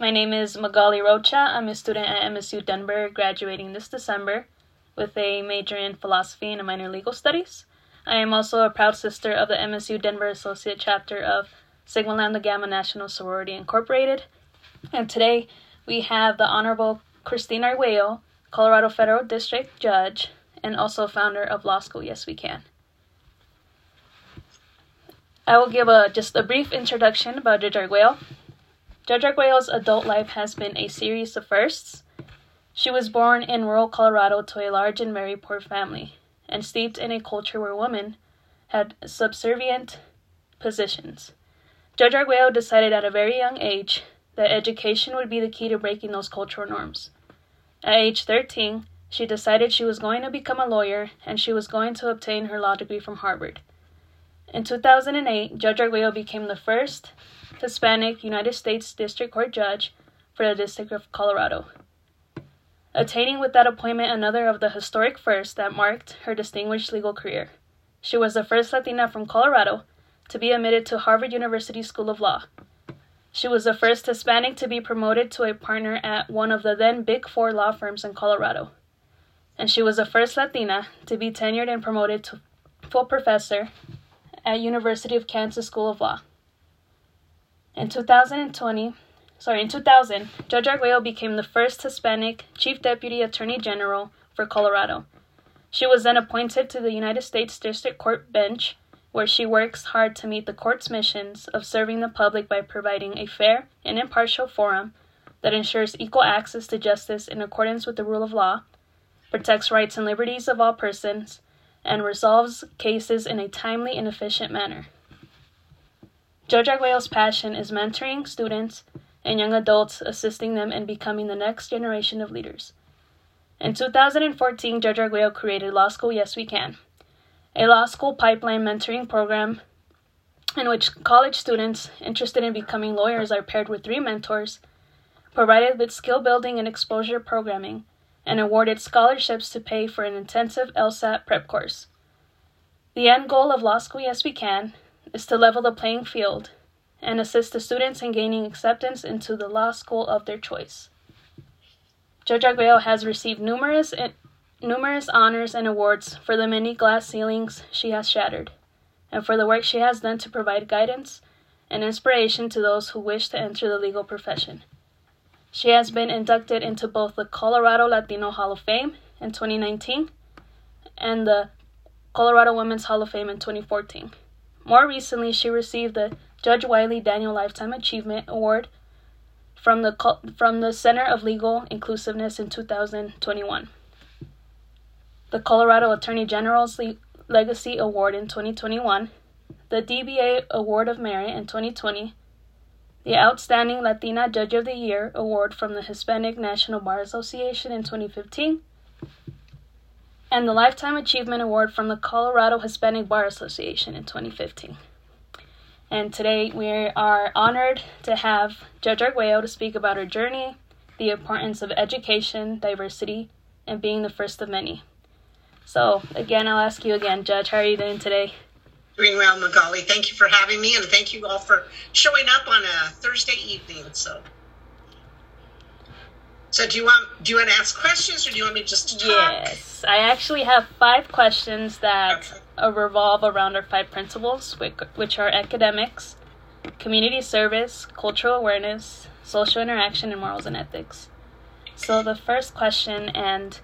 My name is Magali Rocha. I'm a student at MSU Denver, graduating this December with a major in philosophy and a minor in legal studies. I am also a proud sister of the MSU Denver Associate Chapter of Sigma Lambda Gamma National Sorority Incorporated. And today we have the Honorable Christine Arguello, Colorado Federal District Judge, and also founder of Law School Yes We Can. I will give a just a brief introduction about Judge Arguello. Judge Arguello's adult life has been a series of firsts. She was born in rural Colorado to a large and very poor family and steeped in a culture where women had subservient positions. Judge Arguello decided at a very young age that education would be the key to breaking those cultural norms. At age 13, she decided she was going to become a lawyer and she was going to obtain her law degree from Harvard. In 2008, Judge Arguello became the first Hispanic United States District Court judge for the District of Colorado attaining with that appointment another of the historic firsts that marked her distinguished legal career. She was the first Latina from Colorado to be admitted to Harvard University School of Law. She was the first Hispanic to be promoted to a partner at one of the then Big Four law firms in Colorado. And she was the first Latina to be tenured and promoted to full professor at University of Kansas School of Law. In 2020, sorry, in 2000, Judge Arguello became the first Hispanic Chief Deputy Attorney General for Colorado. She was then appointed to the United States District Court bench, where she works hard to meet the court's missions of serving the public by providing a fair and impartial forum that ensures equal access to justice in accordance with the rule of law, protects rights and liberties of all persons, and resolves cases in a timely and efficient manner. Judge Arguello's passion is mentoring students and young adults, assisting them in becoming the next generation of leaders. In 2014, Judge Arguello created Law School Yes We Can, a law school pipeline mentoring program in which college students interested in becoming lawyers are paired with three mentors, provided with skill building and exposure programming, and awarded scholarships to pay for an intensive LSAT prep course. The end goal of Law School Yes We Can is to level the playing field and assist the students in gaining acceptance into the law school of their choice. Judge Arguello has received numerous eh, numerous honors and awards for the many glass ceilings she has shattered, and for the work she has done to provide guidance and inspiration to those who wish to enter the legal profession. She has been inducted into both the Colorado Latino Hall of Fame in 2019 and the Colorado Women's Hall of Fame in 2014. More recently, she received the Judge Wiley Daniel Lifetime Achievement Award from the from the Center of Legal Inclusiveness in 2021. The Colorado Attorney General's Le- Legacy Award in 2021, the DBA Award of Merit in 2020, the Outstanding Latina Judge of the Year Award from the Hispanic National Bar Association in 2015, and the Lifetime Achievement Award from the Colorado Hispanic Bar Association in 2015. And today we are honored to have Judge Arguello to speak about her journey, the importance of education, diversity, and being the first of many. So, again, I'll ask you again, Judge, how are you doing today? Doing well, Magali. Thank you for having me, and thank you all for showing up on a Thursday evening. So, so do you want do you want to ask questions, or do you want me just to talk? Yes, I actually have five questions that okay revolve around our five principles, which are academics, community service, cultural awareness, social interaction, and morals and ethics. So, the first question, and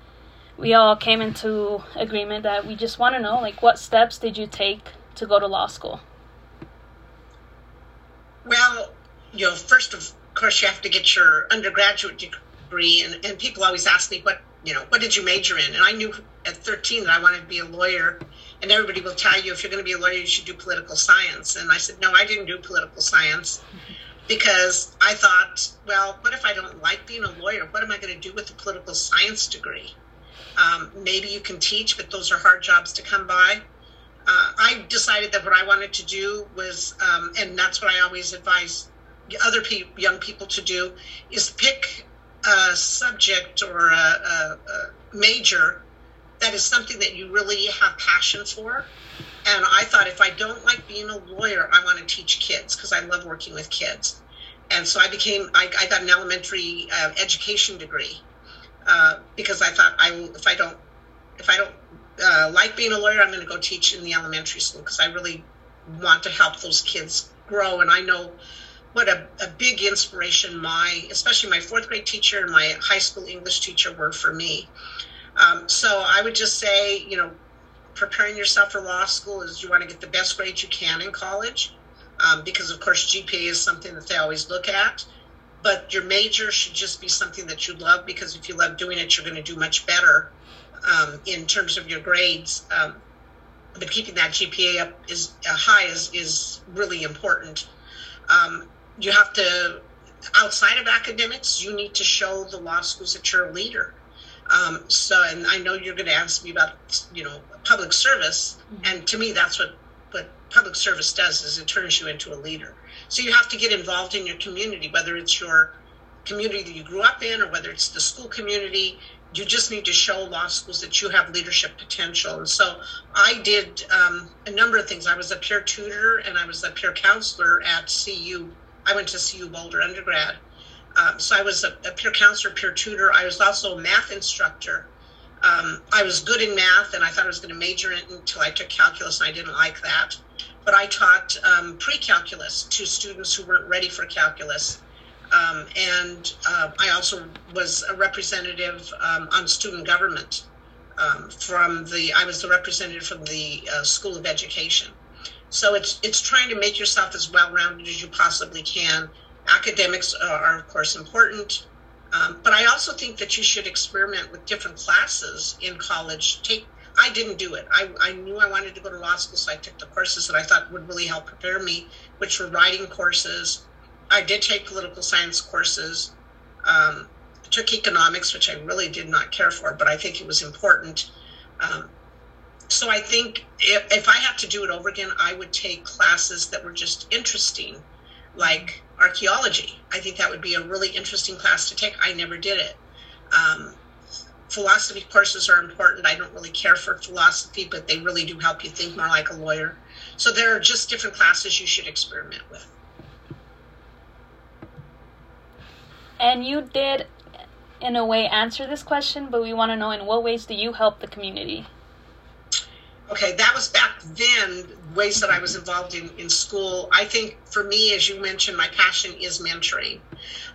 we all came into agreement that we just want to know like, what steps did you take to go to law school? Well, you know, first of course, you have to get your undergraduate degree, and, and people always ask me, what, you know, what did you major in? And I knew at 13 that I wanted to be a lawyer and everybody will tell you if you're going to be a lawyer, you should do political science. And I said, no, I didn't do political science because I thought, well, what if I don't like being a lawyer? What am I going to do with a political science degree? Um, maybe you can teach, but those are hard jobs to come by. Uh, I decided that what I wanted to do was, um, and that's what I always advise other pe- young people to do, is pick a subject or a, a, a major that is something that you really have passion for. And I thought if I don't like being a lawyer, I want to teach kids because I love working with kids. and so I became I, I got an elementary uh, education degree uh, because I thought I if I don't if I don't uh, like being a lawyer, I'm going to go teach in the elementary school because I really want to help those kids grow. And I know what a, a big inspiration my, especially my fourth grade teacher and my high school English teacher were for me. Um, so I would just say, you know, preparing yourself for law school is you want to get the best grades you can in college um, because, of course, GPA is something that they always look at. But your major should just be something that you love because if you love doing it, you're going to do much better um, in terms of your grades. Um, but keeping that GPA up is uh, high is is really important. Um, you have to outside of academics, you need to show the law schools that you're a leader. Um, so, and I know you're going to ask me about you know public service, mm-hmm. and to me, that's what what public service does is it turns you into a leader. So you have to get involved in your community, whether it's your community that you grew up in or whether it's the school community you just need to show law schools that you have leadership potential. And so I did um, a number of things. I was a peer tutor and I was a peer counselor at CU. I went to CU Boulder undergrad. Um, so I was a, a, peer counselor, peer tutor. I was also a math instructor. Um, I was good in math and I thought I was going to major in it until I took calculus and I didn't like that. But I taught um, pre calculus to students who weren't ready for calculus. Um, and uh, I also was a representative um, on student government um, from the. I was the representative from the uh, School of Education. So it's it's trying to make yourself as well rounded as you possibly can. Academics are, of course important, um, but I also think that you should experiment with different classes in college. Take I didn't do it. I, I knew I wanted to go to law school, so I took the courses that I thought would really help prepare me, which were writing courses, I did take political science courses, um, took economics, which I really did not care for, but I think it was important. Um, so I think if, if I had to do it over again, I would take classes that were just interesting, like archaeology. I think that would be a really interesting class to take. I never did it. Um, philosophy courses are important. I don't really care for philosophy, but they really do help you think more like a lawyer. So there are just different classes you should experiment with. And you did, in a way, answer this question, but we want to know in what ways do you help the community? Okay, that was back then, ways that I was involved in, in school. I think for me, as you mentioned, my passion is mentoring.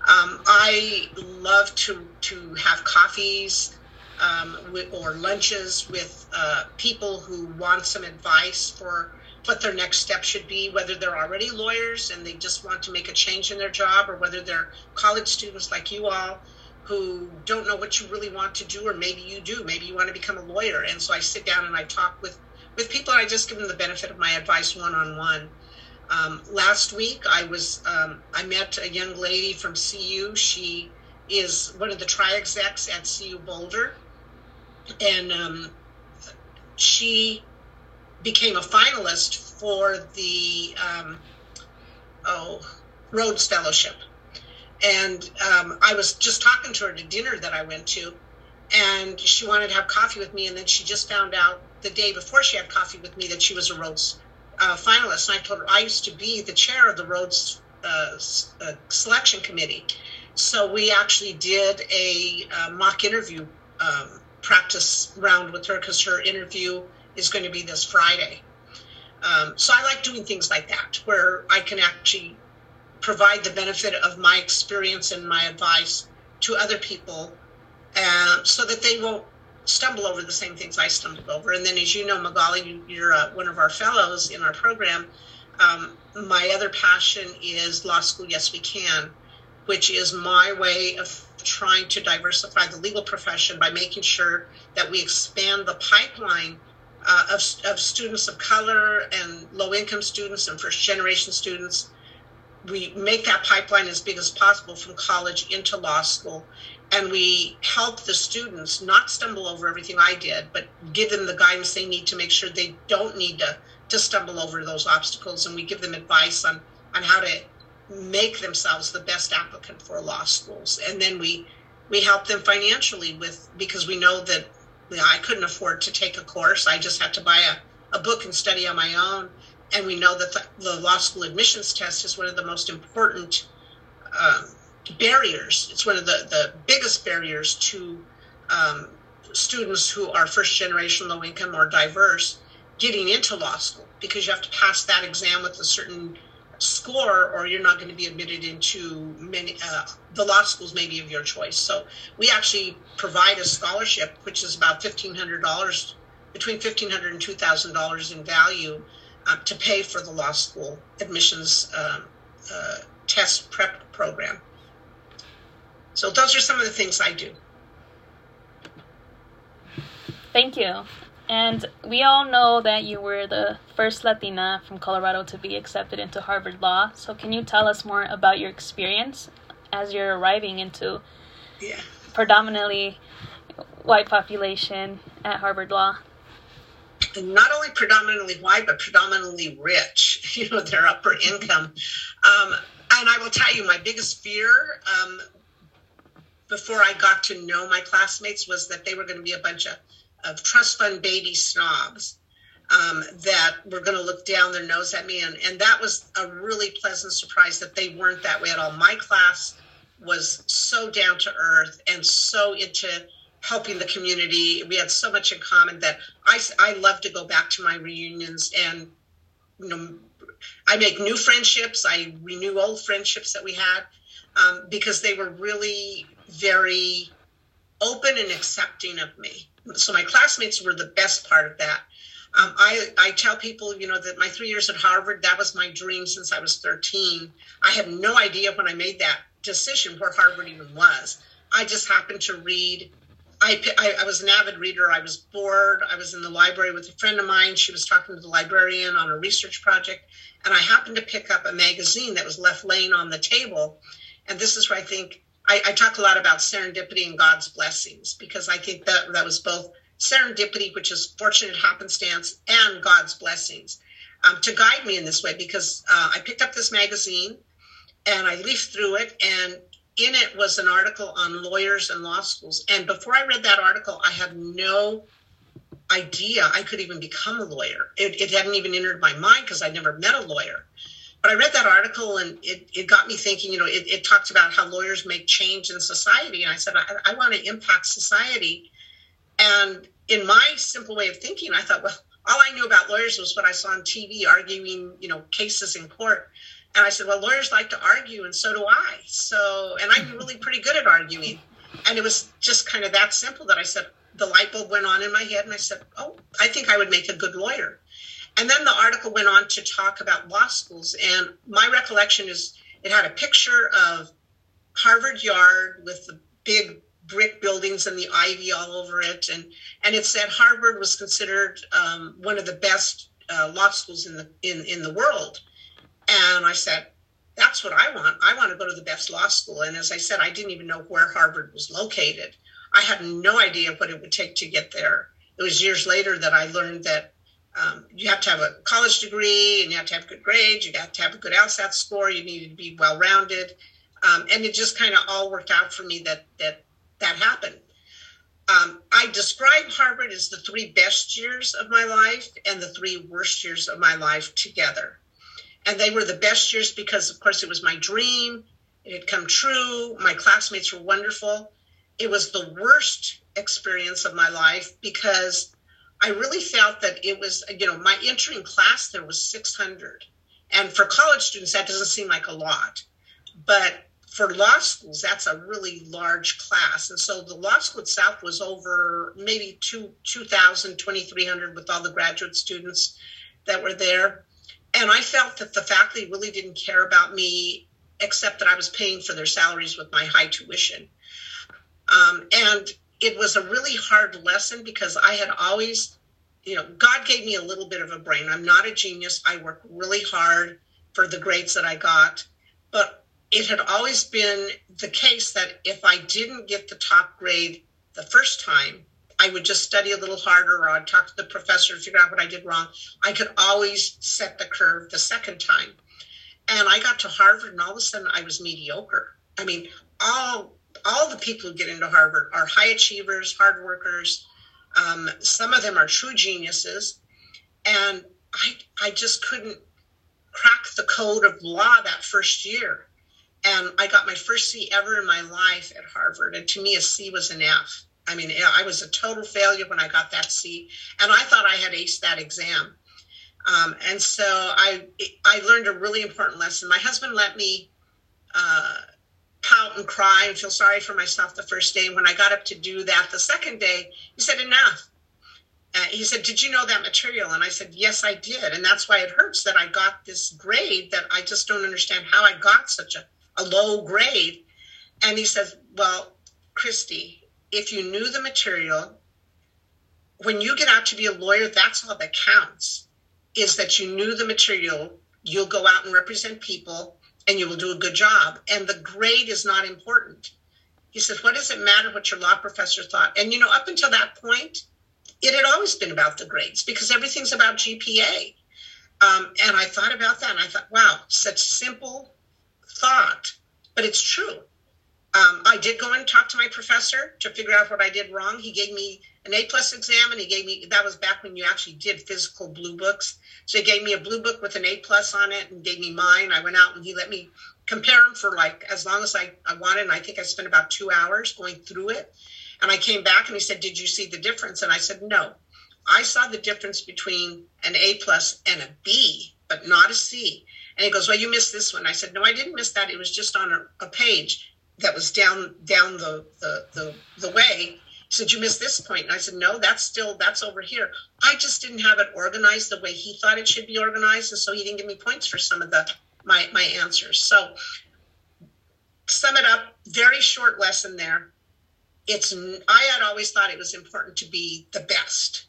Um, I love to, to have coffees um, with, or lunches with uh, people who want some advice for what their next step should be, whether they're already lawyers and they just want to make a change in their job, or whether they're college students like you all who don't know what you really want to do, or maybe you do. Maybe you want to become a lawyer. And so I sit down and I talk with, with people, and I just give them the benefit of my advice one on one. last week, I was um, I met a young lady from CU. She is one of the tri execs at CU Boulder, and um, she became a finalist for the um, oh Rhodes Fellowship, and um, I was just talking to her at a dinner that I went to, and she wanted to have coffee with me, and then she just found out the day before she had coffee with me that she was a Rhodes uh, finalist, and I told her I used to be the chair of the Rhodes uh, uh, selection committee, so we actually did a uh, mock interview um, practice round with her because her interview is going to be this Friday. Um, so I like doing things like that where I can actually provide the benefit of my experience and my advice to other people uh, so that they won't stumble over the same things I stumbled over. And then, as you know, Magali, you're uh, one of our fellows in our program. Um, my other passion is Law School Yes We Can, which is my way of trying to diversify the legal profession by making sure that we expand the pipeline uh, of, of students of color and low income students and first generation students. We make that pipeline as big as possible from college into law school. And we help the students not stumble over everything I did, but give them the guidance they need to make sure they don't need to, to stumble over those obstacles. And we give them advice on, on how to make themselves the best applicant for law schools. And then we we help them financially with because we know that I couldn't afford to take a course. I just had to buy a, a book and study on my own. And we know that the, the law school admissions test is one of the most important um, barriers. It's one of the, the biggest barriers to um, students who are first generation low income or diverse getting into law school because you have to pass that exam with a certain score or you're not going to be admitted into many uh, the law schools maybe of your choice so we actually provide a scholarship which is about $1500 between $1500 and $2000 in value uh, to pay for the law school admissions um, uh, test prep program so those are some of the things i do thank you and we all know that you were the first Latina from Colorado to be accepted into Harvard Law. So, can you tell us more about your experience as you're arriving into yeah. predominantly white population at Harvard Law? Not only predominantly white, but predominantly rich, you know, their upper income. Um, and I will tell you, my biggest fear um, before I got to know my classmates was that they were going to be a bunch of of trust fund baby snobs um, that were going to look down their nose at me. And, and that was a really pleasant surprise that they weren't that way at all. My class was so down to earth and so into helping the community. We had so much in common that I, I love to go back to my reunions and, you know, I make new friendships. I renew old friendships that we had um, because they were really very open and accepting of me so my classmates were the best part of that. Um, I, I tell people, you know, that my three years at Harvard, that was my dream since I was 13. I had no idea when I made that decision where Harvard even was. I just happened to read. I, I, I was an avid reader. I was bored. I was in the library with a friend of mine. She was talking to the librarian on a research project. And I happened to pick up a magazine that was left laying on the table. And this is where I think I, I talk a lot about serendipity and God's blessings because I think that that was both serendipity, which is fortunate happenstance, and God's blessings um, to guide me in this way. Because uh, I picked up this magazine and I leafed through it, and in it was an article on lawyers and law schools. And before I read that article, I had no idea I could even become a lawyer. It, it hadn't even entered my mind because I'd never met a lawyer but I read that article and it, it got me thinking, you know, it, it talks about how lawyers make change in society. And I said, I, I want to impact society. And in my simple way of thinking, I thought, well, all I knew about lawyers was what I saw on TV arguing, you know, cases in court. And I said, well, lawyers like to argue, and so do I. So, and I'm really pretty good at arguing. And it was just kind of that simple that I said, the light bulb went on in my head, and I said, oh, I think I would make a good lawyer. And then the article went on to talk about law schools. And my recollection is it had a picture of Harvard Yard with the big brick buildings and the ivy all over it. And, and it said Harvard was considered um, one of the best uh, law schools in the, in, in the world. And I said, that's what I want. I want to go to the best law school. And as I said, I didn't even know where Harvard was located. I had no idea what it would take to get there. It was years later that I learned that um, you have to have a college degree and you have to have good grades. You have to have a good LSAT score. You need to be well rounded. Um, and it just kind of all worked out for me that that that happened. Um, I describe Harvard as the three best years of my life and the three worst years of my life together. And they were the best years because, of course, it was my dream. It had come true. My classmates were wonderful. It was the worst experience of my life because I really felt that it was, you know, my entering class there was 600. And for college students, that doesn't seem like a lot. But for law schools, that's a really large class. And so the law school itself was over maybe two, 2,000, 2,300 with all the graduate students that were there. And I felt that the faculty really didn't care about me except that I was paying for their salaries with my high tuition. Um, and it was a really hard lesson because I had always, you know, God gave me a little bit of a brain. I'm not a genius. I work really hard for the grades that I got. But it had always been the case that if I didn't get the top grade the first time, I would just study a little harder or I'd talk to the professor figure out what I did wrong. I could always set the curve the second time. And I got to Harvard and all of a sudden I was mediocre. I mean, all all the people who get into Harvard are high achievers, hard workers. Um, some of them are true geniuses. And I, I just couldn't crack the code of law that first year. And I got my first C ever in my life at Harvard. And to me, a C was an F. I mean, I was a total failure when I got that C. And I thought I had aced that exam. Um, and so I, I learned a really important lesson. My husband let me uh, pout and cry and feel sorry for myself the first day. And when I got up to do that the second day, he said, Enough. Uh, he said, Did you know that material? And I said, Yes, I did. And that's why it hurts that I got this grade that I just don't understand how I got such a, a low grade. And he says, Well, Christy, if you knew the material, when you get out to be a lawyer, that's all that counts is that you knew the material, you'll go out and represent people, and you will do a good job. And the grade is not important. He said, What does it matter what your law professor thought? And you know, up until that point, it had always been about the grades because everything's about GPA. Um, and I thought about that and I thought, wow, such simple thought, but it's true. Um, I did go and talk to my professor to figure out what I did wrong. He gave me an A plus exam, and he gave me that was back when you actually did physical blue books. So he gave me a blue book with an A plus on it, and gave me mine. I went out and he let me compare them for like as long as I, I wanted. And I think I spent about two hours going through it. And I came back and he said, "Did you see the difference?" And I said, "No, I saw the difference between an A plus and a B, but not a C." And he goes, "Well, you missed this one." I said, "No, I didn't miss that. It was just on a, a page." That was down down the the the, the way. Said you missed this point. And i said no that's still that's over here. I just didn't have it organized the way he thought it should be organized and so he didn't give me points for some of the my my answers. So sum it up very short lesson there. It's i had always thought it was important to be the best.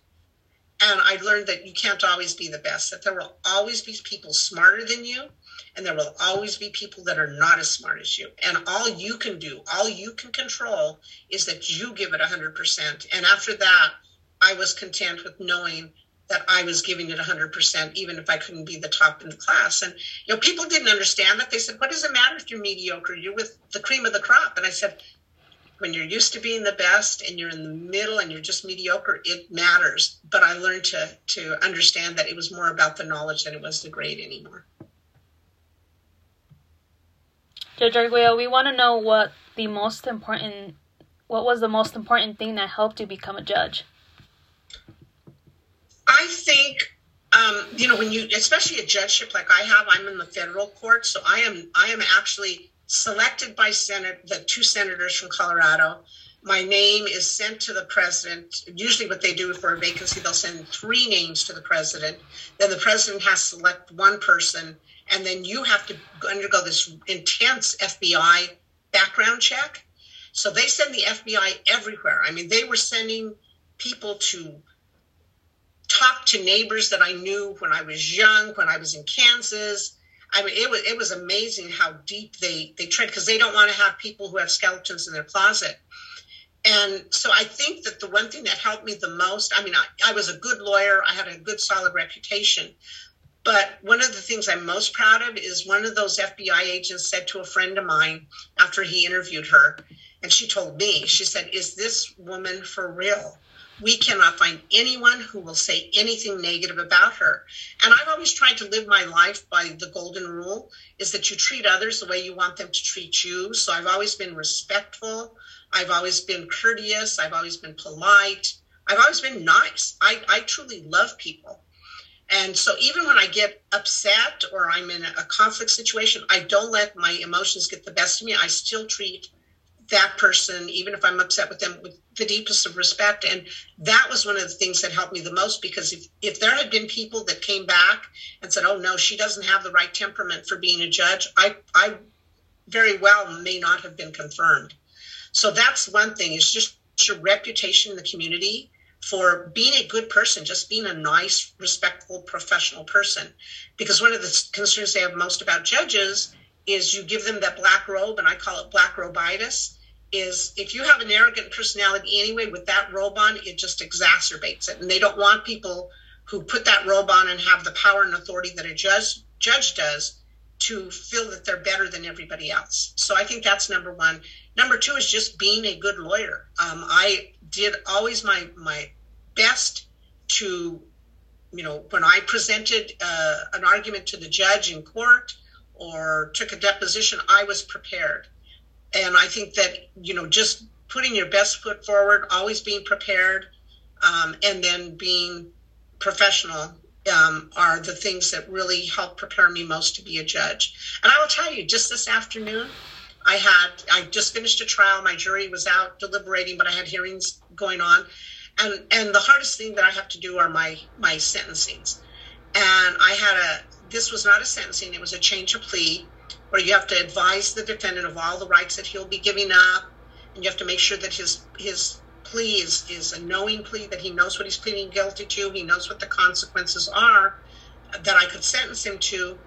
And i learned that you can't always be the best that there will always be people smarter than you and there will always be people that are not as smart as you. And all you can do, all you can control is that you give it 100%. And after that, I was content with knowing that I was giving it 100%, even if I couldn't be the top in the class. And, you know, people didn't understand that. They said, what does it matter if you're mediocre? You're with the cream of the crop. And I said, when you're used to being the best and you're in the middle and you're just mediocre, it matters. But I learned to, to understand that it was more about the knowledge than it was the grade anymore. Judge Arguello, we want to know what the most important, what was the most important thing that helped you become a judge? I think, um, you know, when you, especially a judgeship like I have, I'm in the federal court, so I am, I am actually selected by Senate, the two senators from Colorado. My name is sent to the president. Usually, what they do for a vacancy, they'll send three names to the president. Then the president has to select one person and then you have to undergo this intense FBI background check. So they send the FBI everywhere. I mean, they were sending people to talk to neighbors that I knew when I was young, when I was in Kansas. I mean, it was it was amazing how deep they they tread because they don't want to have people who have skeletons in their closet. And so I think that the one thing that helped me the most, I mean, I, I was a good lawyer, I had a good solid reputation, but one of the things I'm most proud of is one of those FBI agents said to a friend of mine after he interviewed her, and she told me, she said, Is this woman for real? We cannot find anyone who will say anything negative about her. And I've always tried to live my life by the golden rule is that you treat others the way you want them to treat you. So I've always been respectful. I've always been courteous. I've always been polite. I've always been nice. I, I truly love people. And so even when I get upset or I'm in a conflict situation, I don't let my emotions get the best of me. I still treat that person, even if I'm upset with them, with the deepest of respect. And that was one of the things that helped me the most because if, if there had been people that came back and said, oh, no, she doesn't have the right temperament for being a judge, I, I very well may not have been confirmed. So that's one thing is just your reputation in the community for being a good person, just being a nice, respectful, professional person. Because one of the concerns they have most about judges is you give them that black robe, and I call it black robitis. Is if you have an arrogant personality anyway, with that robe on, it just exacerbates it. And they don't want people who put that robe on and have the power and authority that a judge judge does to feel that they're better than everybody else. So I think that's number one. Number two is just being a good lawyer. Um, I did always my my best to, you know, when I presented uh, an argument to the judge in court or took a deposition, I was prepared. And I think that, you know, just putting your best foot forward, always being prepared, um, and then being professional um, are the things that really help prepare me most to be a judge. And I will tell you, just this afternoon, I had I just finished a trial. My jury was out deliberating, but I had hearings going on, and and the hardest thing that I have to do are my my sentencings. And I had a this was not a sentencing; it was a change of plea, where you have to advise the defendant of all the rights that he'll be giving up, and you have to make sure that his his plea is, is a knowing plea that he knows what he's pleading guilty to, he knows what the consequences are that I could sentence him to.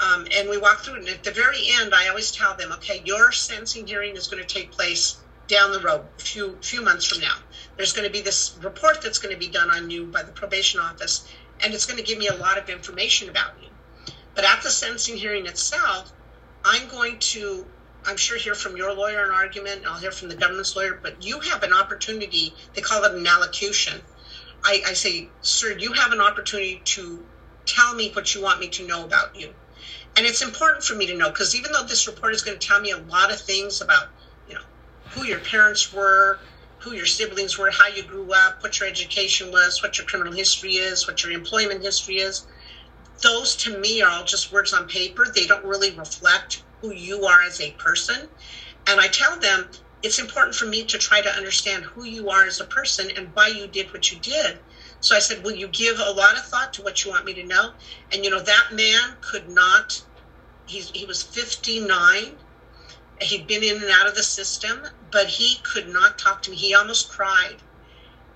Um, and we walk through it. And at the very end, I always tell them, okay, your sentencing hearing is going to take place down the road, a few few months from now. There's going to be this report that's going to be done on you by the probation office, and it's going to give me a lot of information about you. But at the sentencing hearing itself, I'm going to I'm sure hear from your lawyer an argument, and I'll hear from the government's lawyer, but you have an opportunity, they call it an allocution. I, I say, sir, you have an opportunity to tell me what you want me to know about you. And it's important for me to know because even though this report is going to tell me a lot of things about, you know, who your parents were, who your siblings were, how you grew up, what your education was, what your criminal history is, what your employment history is, those to me are all just words on paper. They don't really reflect who you are as a person. And I tell them it's important for me to try to understand who you are as a person and why you did what you did. So I said, Will you give a lot of thought to what you want me to know? And you know, that man could not, he's, he was 59. He'd been in and out of the system, but he could not talk to me. He almost cried.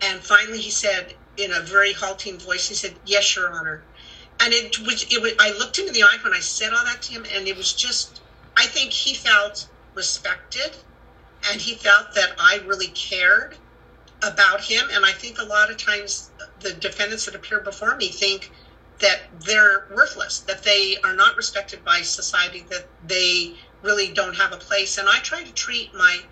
And finally, he said, in a very halting voice, he said, Yes, Your Honor. And it was, it was, I looked him in the eye when I said all that to him, and it was just, I think he felt respected and he felt that I really cared about him. And I think a lot of times the defendants that appear before me think that they're worthless, that they are not respected by society, that they really don't have a place. And I try to treat my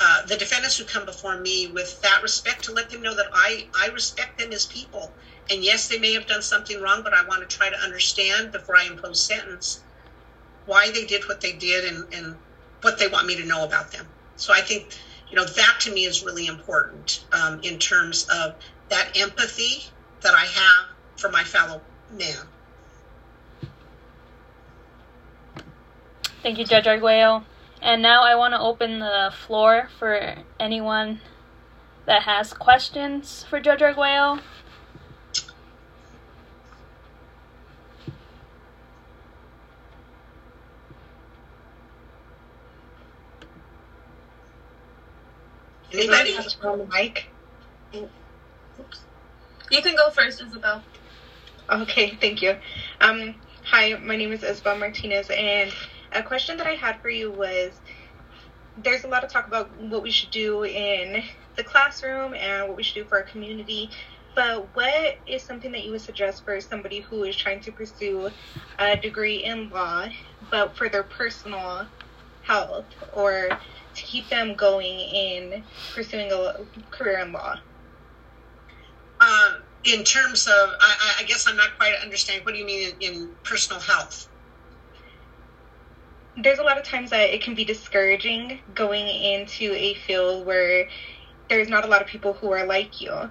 uh, the defendants who come before me with that respect to let them know that I, I respect them as people. And yes, they may have done something wrong, but I want to try to understand before I impose sentence why they did what they did and, and what they want me to know about them. So I think, you know, that to me is really important um, in terms of that empathy that I have for my fellow man. Thank you, Judge Arguello. And now I want to open the floor for anyone that has questions for Judge Arguello. Anybody? on the mic? You can go first, Isabel. Okay, thank you. Um, hi, my name is Isabel Martinez, and a question that I had for you was there's a lot of talk about what we should do in the classroom and what we should do for our community. But what is something that you would suggest for somebody who is trying to pursue a degree in law, but for their personal health or to keep them going in pursuing a career in law? Um, in terms of, I, I, guess I'm not quite understanding. What do you mean in, in personal health? There's a lot of times that it can be discouraging going into a field where there's not a lot of people who are like you. Uh,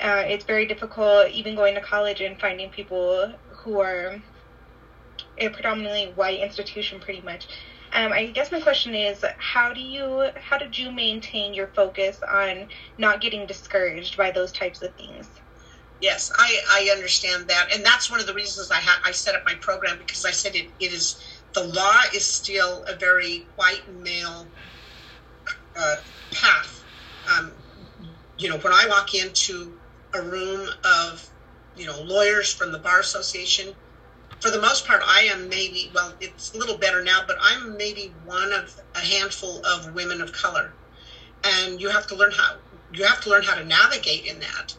it's very difficult, even going to college and finding people who are a predominantly white institution, pretty much, um, I guess my question is, how do you, how did you maintain your focus on not getting discouraged by those types of things? Yes, I, I understand that, and that's one of the reasons I ha- I set up my program because I said it, it is the law is still a very white male uh, path. Um, you know, when I walk into a room of you know lawyers from the bar association for the most part, I am maybe, well, it's a little better now, but I'm maybe one of a handful of women of color. And you have to learn how, you have to learn how to navigate in that.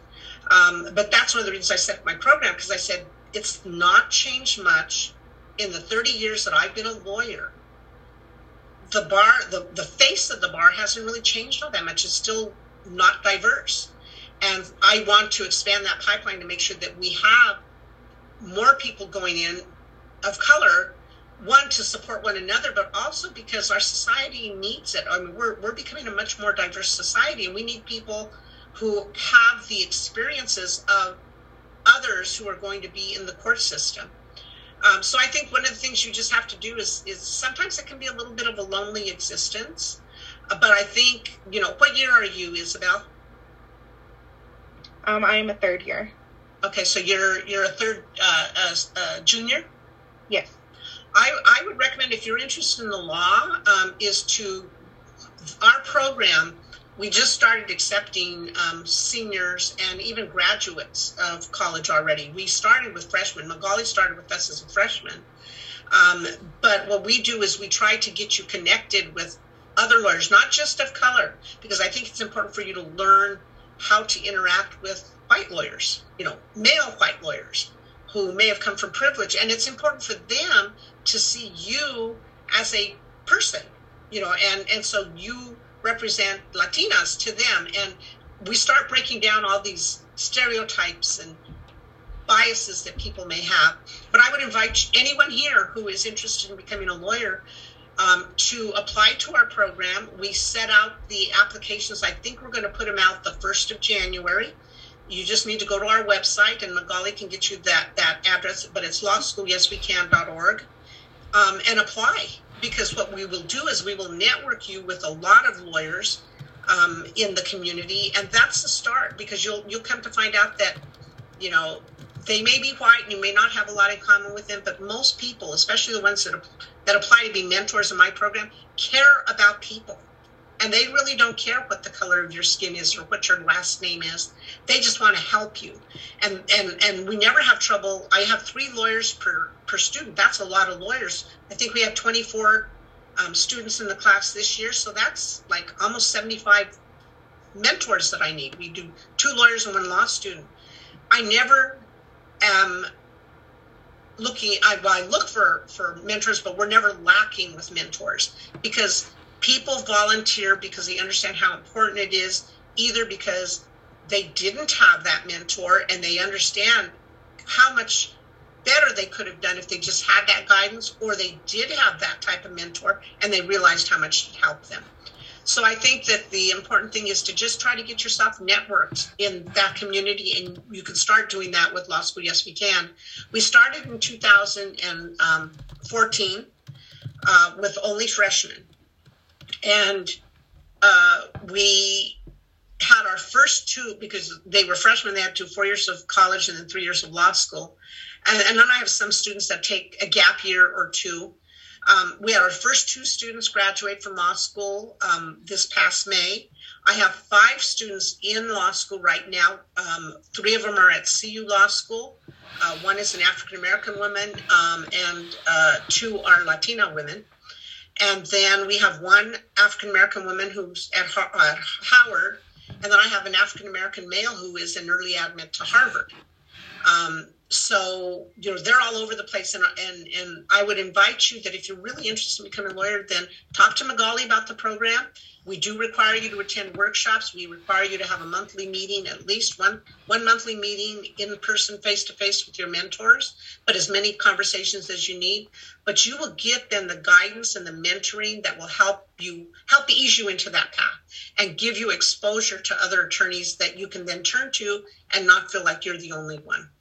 Um, but that's one of the reasons I set my program because I said it's not changed much in the 30 years that I've been a lawyer. The bar, the, the face of the bar hasn't really changed all that much. It's still not diverse. And I want to expand that pipeline to make sure that we have more people going in of color one to support one another, but also because our society needs it. I mean, we're we're becoming a much more diverse society, and we need people who have the experiences of others who are going to be in the court system. Um, so I think one of the things you just have to do is is sometimes it can be a little bit of a lonely existence, uh, but I think you know what year are you, Isabel? Um, I am a third year. Okay, so you're you're a third uh, uh, uh, junior. Yes. I, I would recommend if you're interested in the law um, is to our program we just started accepting um, seniors and even graduates of college already we started with freshmen magali started with us as a freshman um, but what we do is we try to get you connected with other lawyers not just of color because i think it's important for you to learn how to interact with white lawyers you know male white lawyers who may have come from privilege. And it's important for them to see you as a person you know and and so you represent latinas to them. And we start breaking down all these stereotypes and biases that people may have. But i would invite anyone here who is interested in becoming a lawyer um, to apply to our program. We set out the applications. I think we're going to put them out the 1st of january you just need to go to our website and magali can get you that that address but it's lawschoolyeswecan.org um, and apply because what we will do is we will network you with a lot of lawyers um, in the community and that's the start because you'll you'll come to find out that you know they may be white and you may not have a lot in common with them but most people especially the ones that that apply to be mentors in my program care about people and they really don't care what the color of your skin is or what your last name is. They just want to help you. And and and we never have trouble. I have three lawyers per per student. That's a lot of lawyers. I think we have 24 um, students in the class this year. So that's like almost 75 mentors that i need. We do two lawyers and one law student. I never am looking I, well, I look for for mentors but we're never lacking with mentors because people volunteer because they understand how important it is, either because they didn't have that mentor and they understand how much better they could have done if they just had that guidance, or they did have that type of mentor and they realized how much it helped them. So I think that the important thing is to just try to get yourself networked in that community, and you can start doing that with Law School Yes We Can. We started in 2014 uh, with only freshmen, and uh, we had our first two because they were freshmen they had two four years of college and then three years of law school. And, and then i have some students that take a gap year or two. Um, we had our first two students graduate from law school um, this past may. I have five students in law school right now. Um, three of them are at cu law school. Uh, one is an african american woman um, and uh, two are latina women and then we have one African American woman who's at, at Howard, and then I have an African American male who is an early admit to Harvard. Um, so you know they're all over the place, and and and I would invite you that if you're really interested in becoming a lawyer, then talk to Magali about the program. We do require you to attend workshops. We require you to have a monthly meeting, at least one one monthly meeting in person, face to face with your mentors, but as many conversations as you need. But you will get then the guidance and the mentoring that will help you help ease you into that path and give you exposure to other attorneys that you can then turn to and not feel like you're the only one.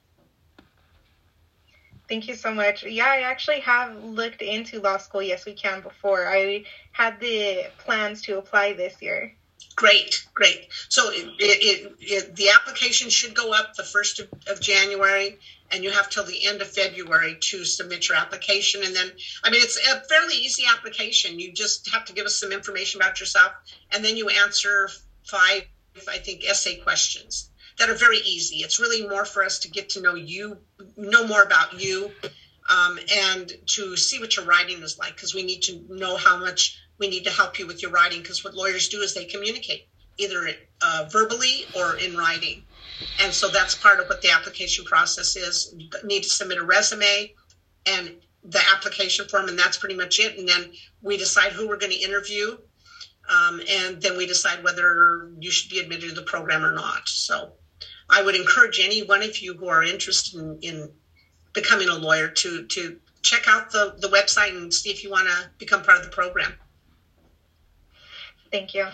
Thank you so much. Yeah, I actually have looked into law school. Yes, we can before. I had the plans to apply this year. Great, great. So it, it, it, the application should go up the 1st of, of, January, and you have till the end of February to submit your application. And then, I mean, it's a fairly easy application. You just have to give us some information about yourself, and then you answer five, I think, essay questions that are very easy. It's really more for us to get to know you, know more about you, um, and to see what your writing is like because we need to know how much we need to help you with your writing because what lawyers do is they communicate either uh, verbally or in writing. And so that's part of what the application process is. You need to submit a resume and the application form, and that's pretty much it. And then we decide who we're going to interview, um, and then we decide whether you should be admitted to the program or not. So I would encourage any one of you who are interested in, in becoming a lawyer to to check out the, the website and see if you want to become part of the program. Thank you.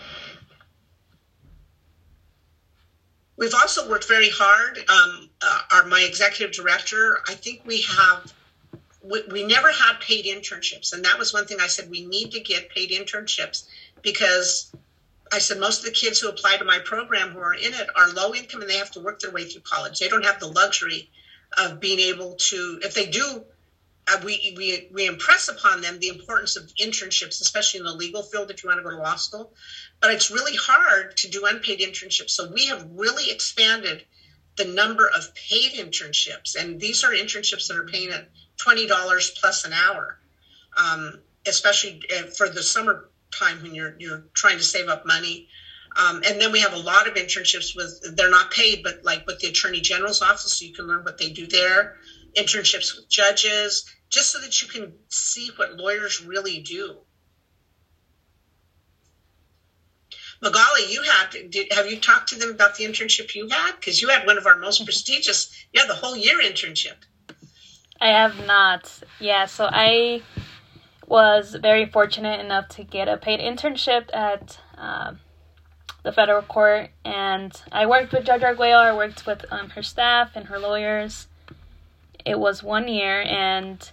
We've also worked very hard. Um, uh, our my executive director, I think we have. We, we never had paid internships, and that was one thing I said we need to get paid internships because I said most of the kids who apply to my program who are in it are low income and they have to work their way through college. They don't have the luxury of being able to, if they do, uh, we, we, we impress upon them the importance of internships, especially in the legal field if you want to go to law school. But it's really hard to do unpaid internships. So we have really expanded the number of paid internships. And these are internships that are paying at $20 plus an hour, um, especially uh, for the summer time when you're you're trying to save up money. Um, and then we have a lot of internships with they're not paid, but like with the attorney general's office, so you can learn what they do there. Internships with judges, just so that you can see what lawyers really do. Magali, you had did, have you talked to them about the internship you had? Because you had one of our most prestigious, yeah, the whole year internship. I have not. Yeah, so I was very fortunate enough to get a paid internship at uh, the federal court, and I worked with Judge Arguello. I worked with um, her staff and her lawyers. It was one year, and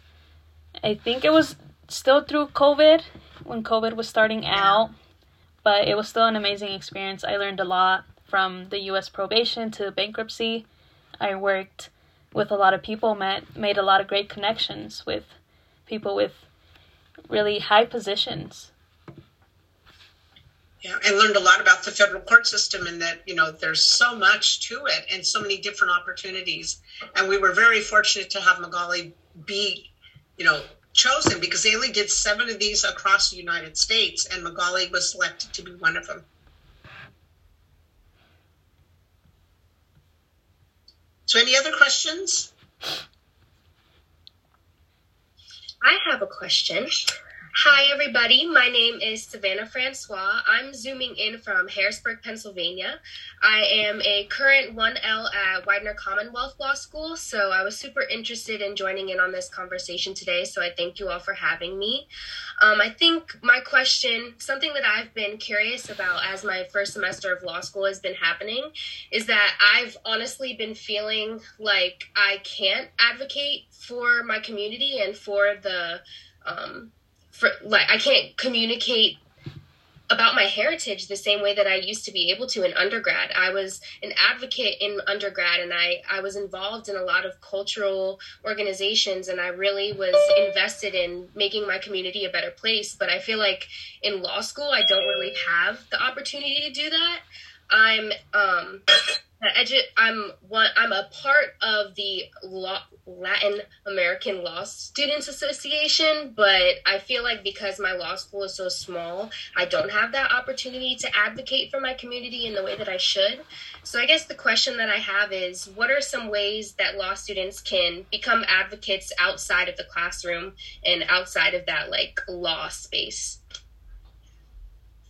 I think it was still through COVID when COVID was starting out, but it was still an amazing experience. I learned a lot from the U.S. probation to bankruptcy. I worked with a lot of people, met made a lot of great connections with people with really high positions. Yeah, and learned a lot about the federal court system and that, you know, there's so much to it and so many different opportunities. And we were very fortunate to have Magali be, you know, chosen because they only did seven of these across the United States and Magali was selected to be one of them. So any other questions? I have a question. Hi, everybody. My name is Savannah Francois. I'm zooming in from Harrisburg, Pennsylvania. I am a current 1L at Widener Commonwealth Law School, so I was super interested in joining in on this conversation today, so I thank you all for having me. Um, I think my question, something that I've been curious about as my first semester of law school has been happening, is that I've honestly been feeling like I can't advocate for my community and for the um, for like I can't communicate about my heritage the same way that I used to be able to in undergrad. I was an advocate in undergrad and I, I was involved in a lot of cultural organizations and I really was invested in making my community a better place. But I feel like in law school, I don't really have the opportunity to do that. I'm um, edu- I'm one. I'm a part of the law, Latin American Law Students Association, but I feel like because my law school is so small, I don't have that opportunity to advocate for my community in the way that I should. So I guess the question that I have is, what are some ways that law students can become advocates outside of the classroom and outside of that like law space?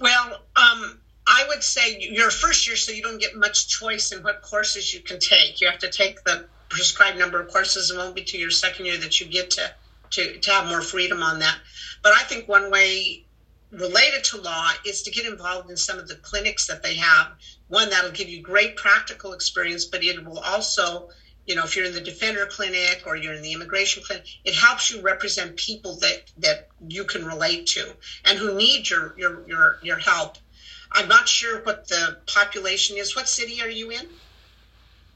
Well, um, I would say your first year, so you don't get much choice in what courses you can take. You have to take the prescribed number of courses. It won't be to your second year that you get to, to, to have more freedom on that. But I think one way related to law is to get involved in some of the clinics that they have. One that'll give you great practical experience, but it will also, you know, if you're in the defender clinic or you're in the immigration clinic, it helps you represent people that that you can relate to and who need your your your, your help I'm not sure what the population is. What city are you in?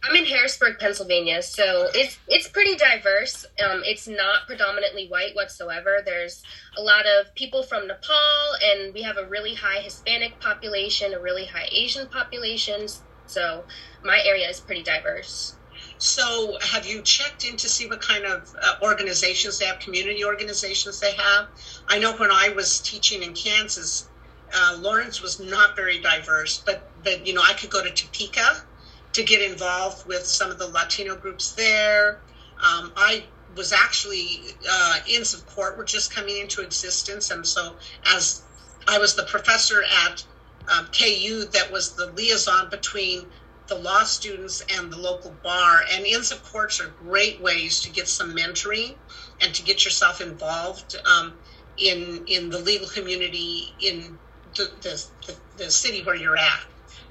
I'm in Harrisburg, Pennsylvania, so it's it's pretty diverse. Um, it's not predominantly white whatsoever. There's a lot of people from Nepal, and we have a really high Hispanic population, a really high Asian population. So my area is pretty diverse. So, have you checked in to see what kind of uh, organizations they have, community organizations they have? I know when I was teaching in Kansas, uh, Lawrence was not very diverse, but but you know I could go to Topeka to get involved with some of the Latino groups there. Um, I was actually uh, Inns of Court were just coming into existence, and so as I was the professor at um, KU that was the liaison between the law students and the local bar. And Inns of Courts are great ways to get some mentoring and to get yourself involved um, in in the legal community in the, the, the, the city where you're at.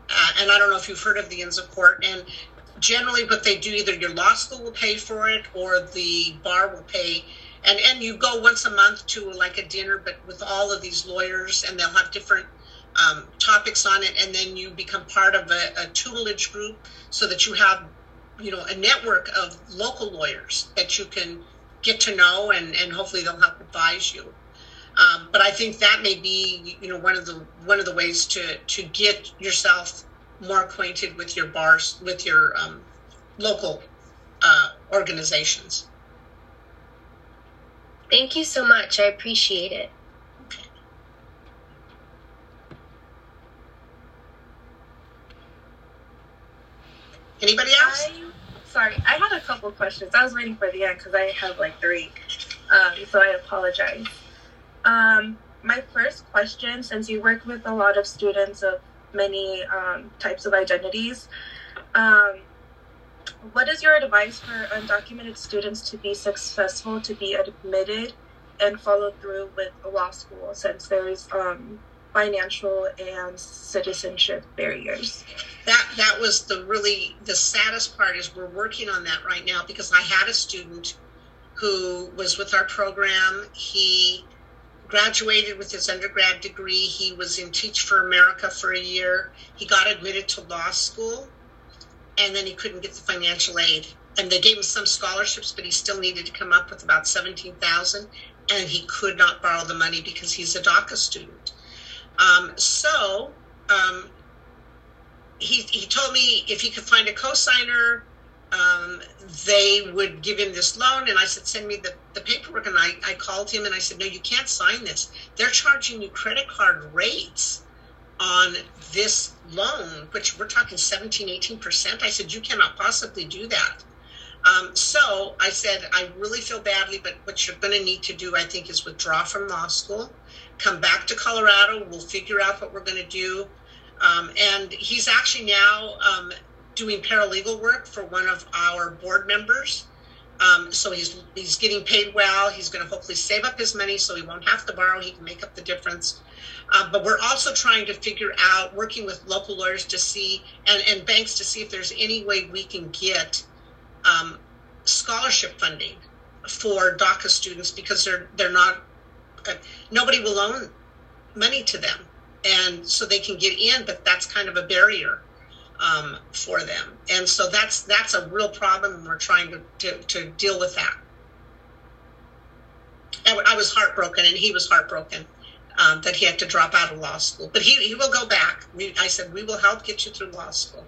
Uh, and I don't know if you've heard of the Inns of Court. And generally, what they do, either your law school will pay for it or the bar will pay. And and you go once a month to like a dinner, but with all of these lawyers, and they'll have different um, topics on it. And then you become part of a, a tutelage group so that you have, you know, a network of local lawyers that you can get to know, and and hopefully they'll help advise you. Um, but I think that may be, you know, one of the one of the ways to to get yourself more acquainted with your bars, with your um, local uh, organizations. Thank you so much. I appreciate it. Anybody else? I, sorry, I had a couple questions. I was waiting for the end because I have like three, um, so I apologize. Um, my first question, since you work with a lot of students of many um, types of identities, um, what is your advice for undocumented students to be successful, to be admitted, and follow through with a law school since there's um, financial and citizenship barriers? That that was the really the saddest part is we're working on that right now because I had a student who was with our program. He graduated with his undergrad degree. He was in Teach for America for a year. He got admitted to law school, and then he couldn't get the financial aid. And they gave him some scholarships, but he still needed to come up with about seventeen thousand, and he could not borrow the money because he's a DACA student. Um, so um, he he told me if he could find a cosigner um, they would give him this loan. And I said, send me the, the paperwork. And I, I called him and I said, no, you can't sign this. They're charging you credit card rates on this loan, which we're talking 17, 18%. I said, you cannot possibly do that. Um, so I said, I really feel badly, but what you're going to need to do, I think, is withdraw from law school, come back to Colorado. We'll figure out what we're going to do. Um, and he's actually now um, doing paralegal work for one of our board members. Um, so he's he's getting paid well. He's going to hopefully save up his money so he won't have to borrow. He can make up the difference. Uh, but we're also trying to figure out, working with local lawyers to see and, and banks to see if there's any way we can get um, scholarship funding for DACA students because they're they're not uh, nobody will loan money to them, and so they can get in, but that's kind of a barrier um, for them. And so that's that's a real problem, and we're trying to, to, to deal with that. I, I, was heartbroken, and he was heartbroken um, that he had to drop out of law school. But he, he will go back. We, I said, we will help get you through law school.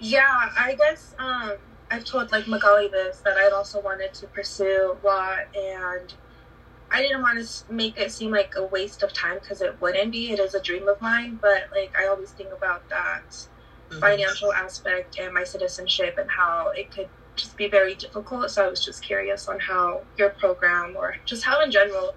Yeah, I guess um, I've told like Magali this that I'd also wanted to pursue law and I didn't want to make it seem like a waste of time because it wouldn't be. It is a dream of mine, but like I always think about that mm-hmm. financial aspect and my citizenship and how it could just be very difficult. So I was just curious on how your program or just how in general.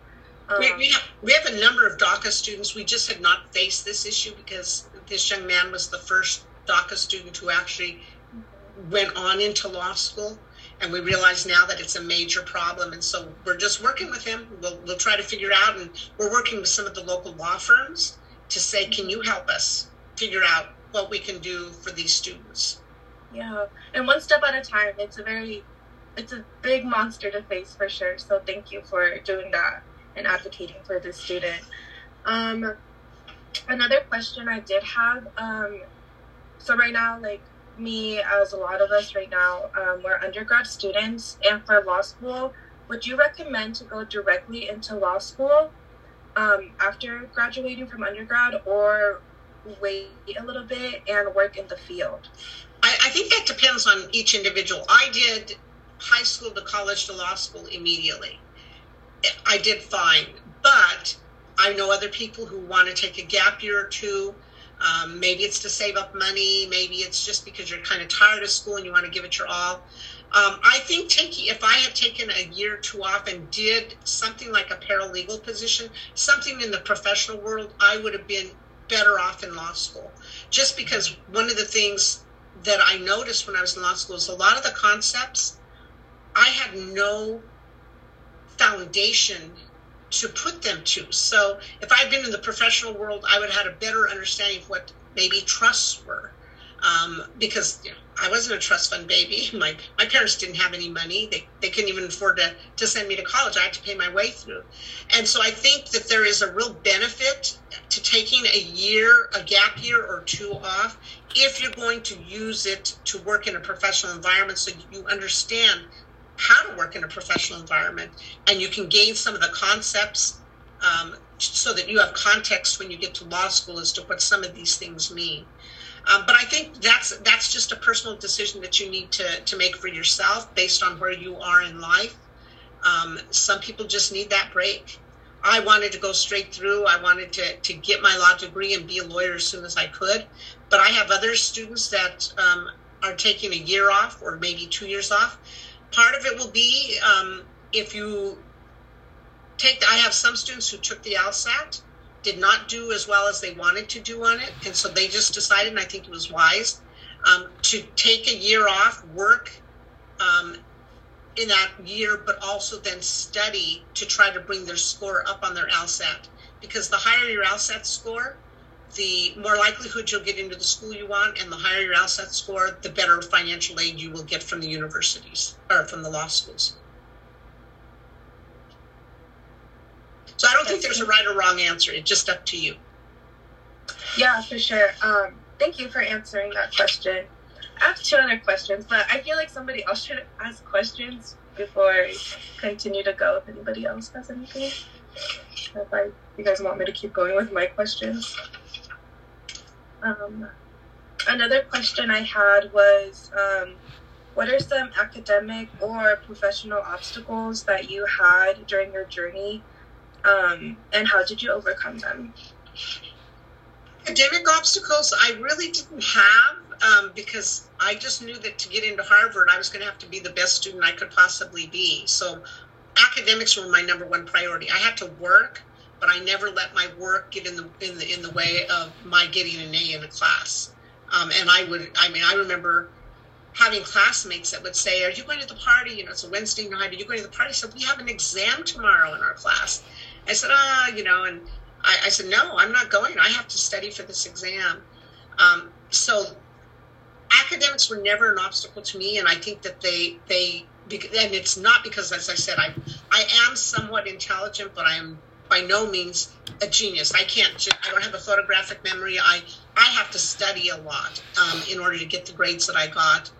Um, we, we, have, we have a number of DACA students. We just had not faced this issue because this young man was the first DACA student who actually mm-hmm. went on into law school and we realize now that it's a major problem and so we're just working with him. We'll, we'll try to figure out and we're working with some of the local law firms to say can you help us figure out what we can do for these students? Yeah and one step at a time. It's a very it's a big monster to face for sure so thank you for doing that and advocating for this student. Um another question i did have um so right now like me, as a lot of us right now, um, we're undergrad students, and for law school, would you recommend to go directly into law school um, after graduating from undergrad, or wait a little bit and work in the field? I, I think that depends on each individual. I did high school to college to law school immediately. I did fine, but I know other people who want to take a gap year or two um, maybe it's to save up money. Maybe it's just because you're kind of tired of school and you want to give it your all. Um, I think taking, if I had taken a year or two off and did something like a paralegal position, something in the professional world, I would have been better off in law school. Just because one of the things that I noticed when I was in law school is a lot of the concepts I had no foundation to put them to. So if I'd been in the professional world, I would have had a better understanding of what maybe trusts were. Um, because you know, I wasn't a trust fund baby. My my parents didn't have any money. They they couldn't even afford to to send me to college. I had to pay my way through. And so I think that there is a real benefit to taking a year, a gap year or two off if you're going to use it to work in a professional environment so you understand how to work in a professional environment and you can gain some of the concepts um, so that you have context when you get to law school as to what some of these things mean. Um, but I think that's that's just a personal decision that you need to to make for yourself based on where you are in life. Um, some people just need that break. I wanted to go straight through. I wanted to to get my law degree and be a lawyer as soon as I could. But I have other students that um, are taking a year off or maybe two years off. Part of it will be um, if you take. I have some students who took the LSAT did not do as well as they wanted to do on it. And so they just decided, and I think it was wise, um, to take a year off, work um, in that year, but also then study to try to bring their score up on their LSAT. Because the higher your LSAT score, the more likelihood you'll get into the school you want, and the higher your LSAT score, the better financial aid you will get from the universities or from the law schools. So I don't think there's a right or wrong answer. It's just up to you. Yeah, for sure. Um, thank you for answering that question. I have two other questions, but I feel like somebody else should ask questions before I continue to go. If anybody else has anything, if I, you guys want me to keep going with my questions. Um, another question I had was, um, what are some academic or professional obstacles that you had during your journey um, and how did you overcome them? Academic obstacles, I really didn't have um, because I just knew that to get into Harvard, I was going to have to be the best student I could possibly be. So academics were my number one priority. I had to work, but I never let my work get in the in the in the way of my getting an A in a class. Um, and I would, I mean, I remember having classmates that would say, "Are you going to the party? You know, it's a Wednesday night. Are you going to the party?" Said, "We have an exam tomorrow in our class." I said, ah, oh, you know, and I, I, said, no, I'm not going. I have to study for this exam. Um, so academics were never an obstacle to me, and I think that they they and it's not because, as I said, I I am somewhat intelligent, but I am by no means a genius. I can't. I don't have a photographic memory. I I have to study a lot um, in order to get the grades that I got.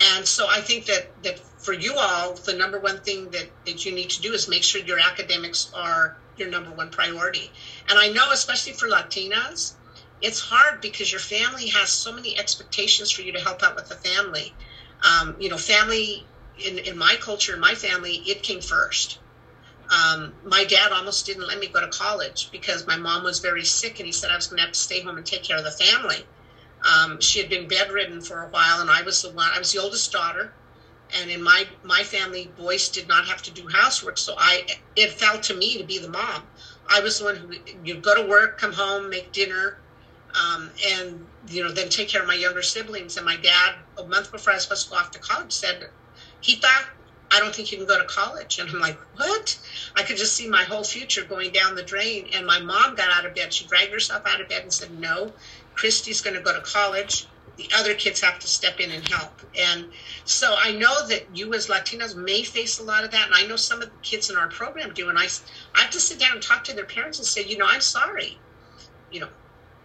And so I think that that for you all, the number one thing that, that you need to do is make sure your academics are your number one priority. And I know, especially for Latinas, it's hard because your family has so many expectations for you to help out with the family. Um, you know, family in, in my culture, in my family, it came first. Um, my dad almost didn't let me go to college because my mom was very sick and he said I was going to have to stay home and take care of the family. Um, she had been bedridden for a while and I was the one, I was the oldest daughter. And in my my family boys did not have to do housework. So i it fell to me to be the mom. I was the one who you go to work come home make dinner um, and you know then take care of my younger siblings. And my dad a month before i was supposed to go off to college said he thought i don't think you can go to college and i'm like what i could just see my whole future going down the drain and my mom got out of bed she dragged herself out of bed and said no christy's going to go to college the other kids have to step in and help. And so I know that you as Latinos may face a lot of that. And I know some of the kids in our program do. And I, I have to sit down and talk to their parents and say, you know, I'm sorry. You know,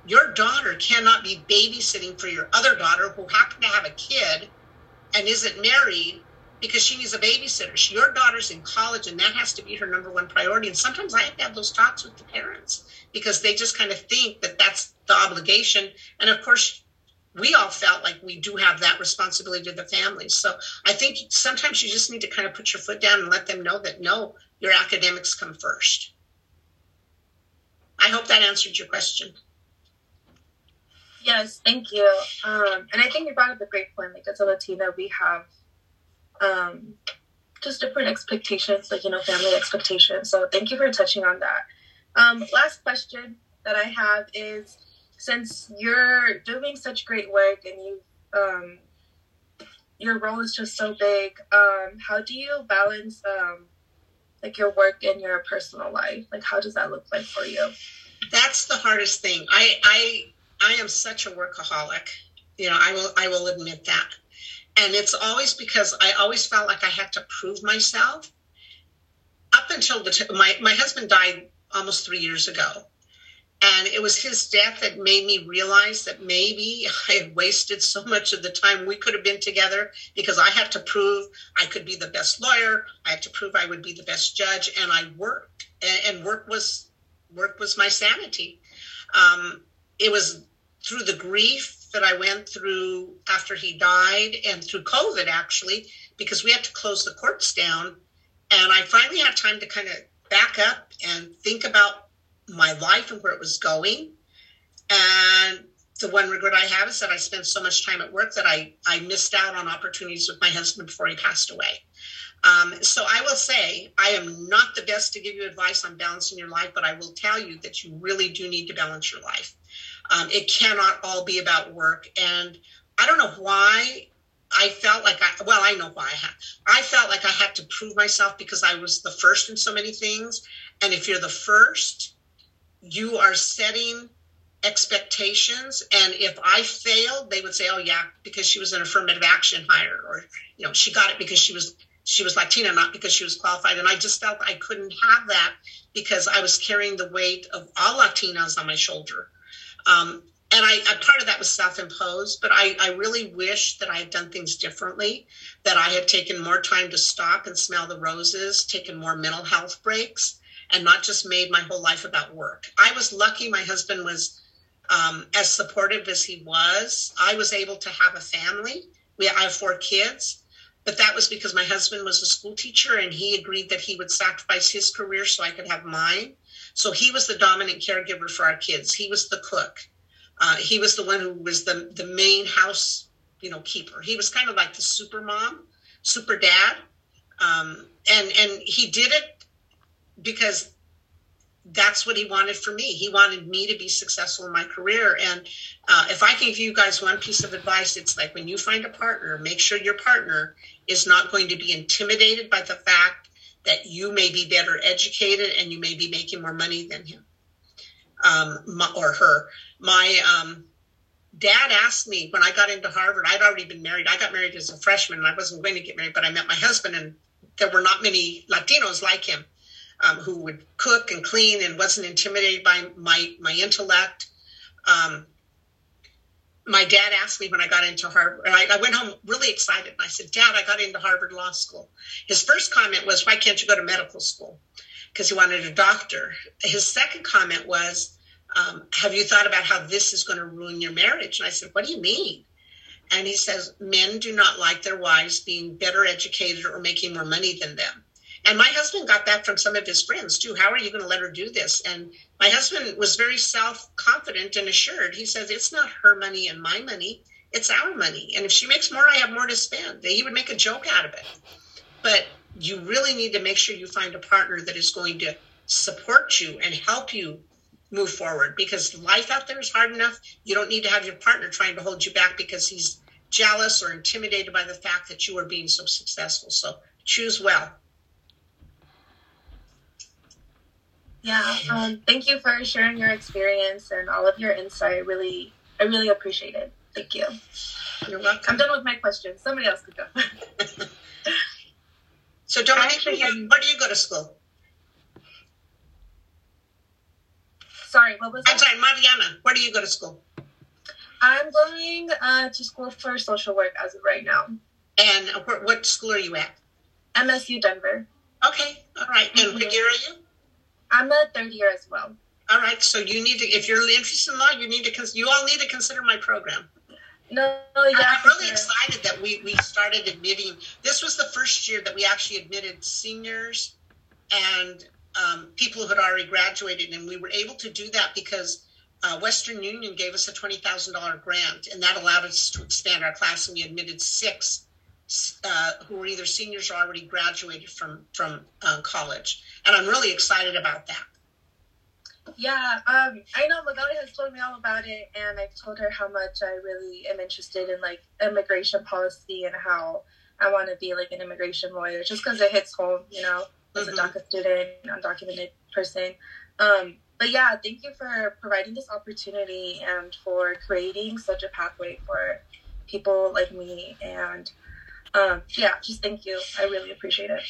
your daughter cannot be babysitting for your other daughter who happened to have a kid and isn't married because she needs a babysitter. She, your daughter's in college and that has to be her number one priority. And sometimes I have to have those talks with the parents because they just kind of think that that's the obligation. And of course, we all felt like we do have that responsibility to the families. So I think sometimes you just need to kind of put your foot down and let them know that no, your academics come first. I hope that answered your question. Yes, thank you. Um, and I think you brought up a great point. Like as a Latina, we have um, just different expectations, like you know, family expectations. So thank you for touching on that. Um, last question that I have is since you're doing such great work and you um, your role is just so big. Um, how do you balance um, like your work and your personal life? Like, how does that look like for you? That's the hardest thing. I I I am such a workaholic. You know, I will I will admit that. And it's always because I always felt like I had to prove myself. Up until the t- my my husband died almost 3 years ago. And it was his death that made me realize that maybe I had wasted so much of the time we could have been together because I had to prove I could be the best lawyer. I had to prove I would be the best judge, and I worked. And, work was work was my sanity. Um, it was through the grief that I went through after he died, and through COVID actually, because we had to close the courts down. And I finally had time to kind of back up and think about my life and where it was going. And the one regret I have is that I spent so much time at work that I, I missed out on opportunities with my husband before he passed away. Um, so I will say I am not the best to give you advice on balancing your life, but I will tell you that you really do need to balance your life. Um, it cannot all be about work. And I don't know why I felt like I, well, I know why I had. I felt like I had to prove myself because I was the first in so many things. And if you're the first, you are setting expectations and if i failed they would say oh yeah because she was an affirmative action hire or you know she got it because she was she was latina not because she was qualified and i just felt i couldn't have that because i was carrying the weight of all latinas on my shoulder um, and I, I, part of that was self-imposed but I, I really wish that i had done things differently that i had taken more time to stop and smell the roses taken more mental health breaks and not just made my whole life about work. I was lucky my husband was um, as supportive as he was. I was able to have a family. We, I have four kids, but that was because my husband was a school teacher and he agreed that he would sacrifice his career so I could have mine. So he was the dominant caregiver for our kids. He was the cook. Uh, he was the one who was the, the main house, you know, keeper. He was kind of like the super mom, super dad. Um, and, and he did it because that's what he wanted for me. He wanted me to be successful in my career. And uh, if I can give you guys one piece of advice, it's like when you find a partner, make sure your partner is not going to be intimidated by the fact that you may be better educated and you may be making more money than him um, or her. My um, dad asked me when I got into Harvard, I'd already been married. I got married as a freshman and I wasn't going to get married, but I met my husband and there were not many Latinos like him um, who would cook and clean and wasn't intimidated by my my intellect. Um, my dad asked me when I got into Harvard, I, I, went home really excited. And I said, Dad, I got into Harvard Law School. His first comment was, Why can't you go to medical school? Because he wanted a doctor. His second comment was, um, Have you thought about how this is going to ruin your marriage? And I said, What do you mean? And he says, Men do not like their wives being better educated or making more money than them. And my husband got that from some of his friends too. How are you going to let her do this? And my husband was very self confident and assured. He says, It's not her money and my money, it's our money. And if she makes more, I have more to spend. He would make a joke out of it. But you really need to make sure you find a partner that is going to support you and help you move forward because life out there is hard enough. You don't need to have your partner trying to hold you back because he's jealous or intimidated by the fact that you are being so successful. So choose well. Yeah, um, thank you for sharing your experience and all of your insight. Really, I really appreciate it. Thank you. You're welcome. I'm done with my questions. Somebody else could go. so, Dominique, actually, where do you go to school? Sorry, what was I'm sorry, Mariana, where do you go to school? I'm going uh, to school for social work as of right now. And what school are you at? MSU Denver. Okay, all right. And mm-hmm. what year are you? I'm a third year as well. All right. So you need to, if you're interested in law, you need to, you all need to consider my program. No, yeah. I'm really sure. excited that we, we started admitting. This was the first year that we actually admitted seniors and um, people who had already graduated, and we were able to do that because uh, Western Union gave us a twenty thousand dollar grant, and that allowed us to expand our class, and we admitted six uh, who were either seniors or already graduated from from uh, college, and I'm really excited about that. Yeah, um, I know Magali has told me all about it, and I've told her how much I really am interested in like immigration policy and how I want to be like an immigration lawyer, just because it hits home, you know, as a Mhm. DACA student, undocumented person. Um, but yeah, thank you for providing this opportunity and for creating such a pathway for people like me. And um, yeah, just thank you. I really appreciate it.